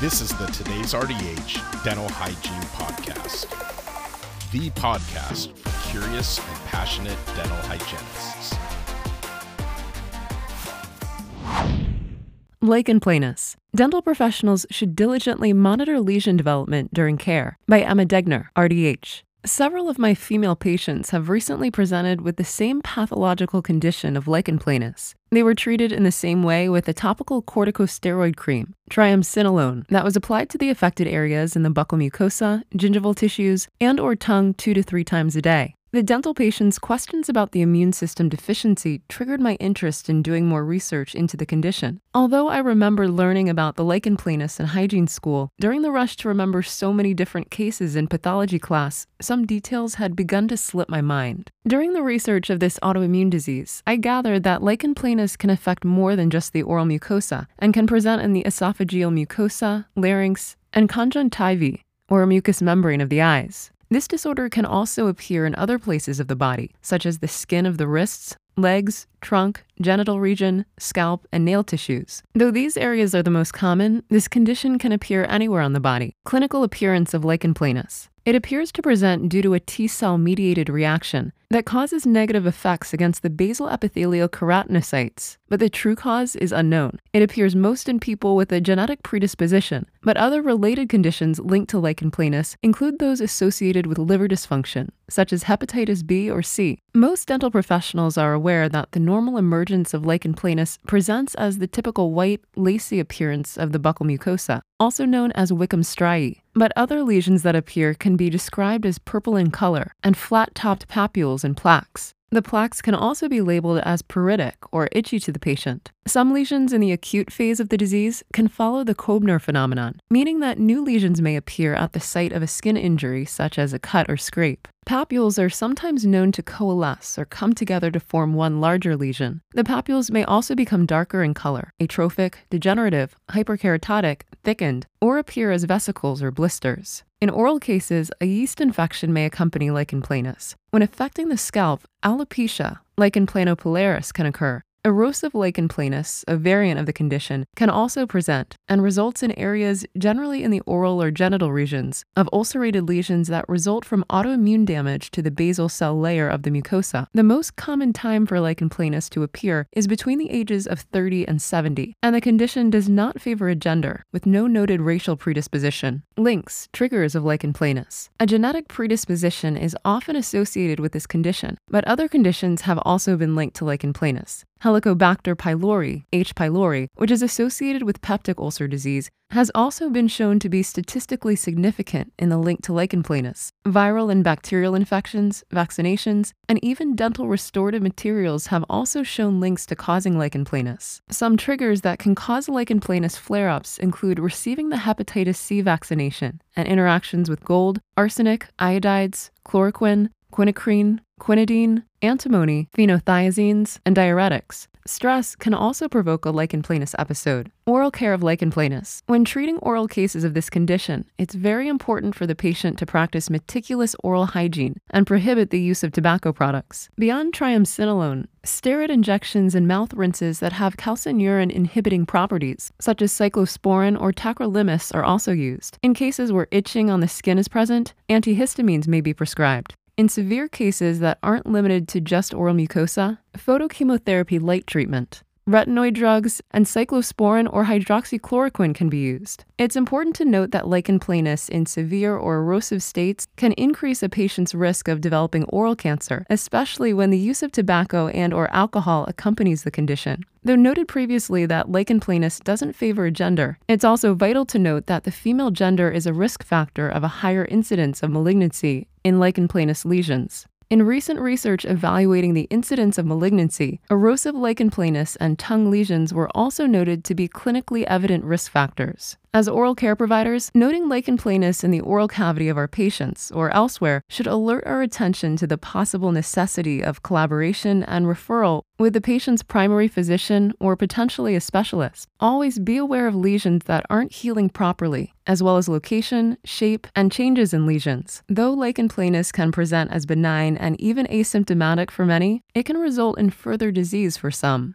This is the Today's RDH Dental Hygiene Podcast, the podcast for curious and passionate dental hygienists. Lichen planus. Dental professionals should diligently monitor lesion development during care by Emma Degner, RDH. Several of my female patients have recently presented with the same pathological condition of lichen planus. They were treated in the same way with a topical corticosteroid cream, triamcinolone, that was applied to the affected areas in the buccal mucosa, gingival tissues, and or tongue 2 to 3 times a day. The dental patient's questions about the immune system deficiency triggered my interest in doing more research into the condition. Although I remember learning about the lichen planus in hygiene school, during the rush to remember so many different cases in pathology class, some details had begun to slip my mind. During the research of this autoimmune disease, I gathered that lichen planus can affect more than just the oral mucosa and can present in the esophageal mucosa, larynx, and conjunctiva, or mucous membrane of the eyes. This disorder can also appear in other places of the body, such as the skin of the wrists, legs, trunk, genital region, scalp, and nail tissues. Though these areas are the most common, this condition can appear anywhere on the body. Clinical appearance of lichen planus. It appears to present due to a T cell mediated reaction that causes negative effects against the basal epithelial keratinocytes, but the true cause is unknown. It appears most in people with a genetic predisposition, but other related conditions linked to lichen planus include those associated with liver dysfunction, such as hepatitis B or C. Most dental professionals are aware that the normal emergence of lichen planus presents as the typical white, lacy appearance of the buccal mucosa, also known as Wickham striae. But other lesions that appear can be described as purple in color and flat topped papules and plaques. The plaques can also be labeled as pruritic or itchy to the patient. Some lesions in the acute phase of the disease can follow the Koebner phenomenon, meaning that new lesions may appear at the site of a skin injury, such as a cut or scrape. Papules are sometimes known to coalesce or come together to form one larger lesion. The papules may also become darker in color, atrophic, degenerative, hyperkeratotic, thickened, or appear as vesicles or blisters. In oral cases, a yeast infection may accompany lichen planus. When affecting the scalp, alopecia, lichen planopilaris, can occur, Erosive lichen planus, a variant of the condition, can also present and results in areas, generally in the oral or genital regions, of ulcerated lesions that result from autoimmune damage to the basal cell layer of the mucosa. The most common time for lichen planus to appear is between the ages of 30 and 70, and the condition does not favor a gender, with no noted racial predisposition. Links, triggers of lichen planus. A genetic predisposition is often associated with this condition, but other conditions have also been linked to lichen planus. Helicobacter pylori, H. pylori, which is associated with peptic ulcer disease, has also been shown to be statistically significant in the link to lichen planus. Viral and bacterial infections, vaccinations, and even dental restorative materials have also shown links to causing lichen planus. Some triggers that can cause lichen planus flare ups include receiving the hepatitis C vaccination and interactions with gold, arsenic, iodides, chloroquine, quinacrine, quinidine, antimony, phenothiazines, and diuretics. Stress can also provoke a lichen planus episode. Oral care of lichen planus. When treating oral cases of this condition, it's very important for the patient to practice meticulous oral hygiene and prohibit the use of tobacco products. Beyond triamcinolone, steroid injections and mouth rinses that have calcineurin inhibiting properties, such as cyclosporin or tacrolimus, are also used. In cases where itching on the skin is present, antihistamines may be prescribed. In severe cases that aren't limited to just oral mucosa, photochemotherapy light treatment, retinoid drugs, and cyclosporin or hydroxychloroquine can be used. It's important to note that lichen planus in severe or erosive states can increase a patient's risk of developing oral cancer, especially when the use of tobacco and or alcohol accompanies the condition. Though noted previously that lichen planus doesn't favor a gender, it's also vital to note that the female gender is a risk factor of a higher incidence of malignancy in lichen planus lesions. In recent research evaluating the incidence of malignancy, erosive lichen planus and tongue lesions were also noted to be clinically evident risk factors. As oral care providers, noting lichen planus in the oral cavity of our patients or elsewhere should alert our attention to the possible necessity of collaboration and referral with the patient's primary physician or potentially a specialist. Always be aware of lesions that aren't healing properly, as well as location, shape, and changes in lesions. Though lichen planus can present as benign and even asymptomatic for many, it can result in further disease for some.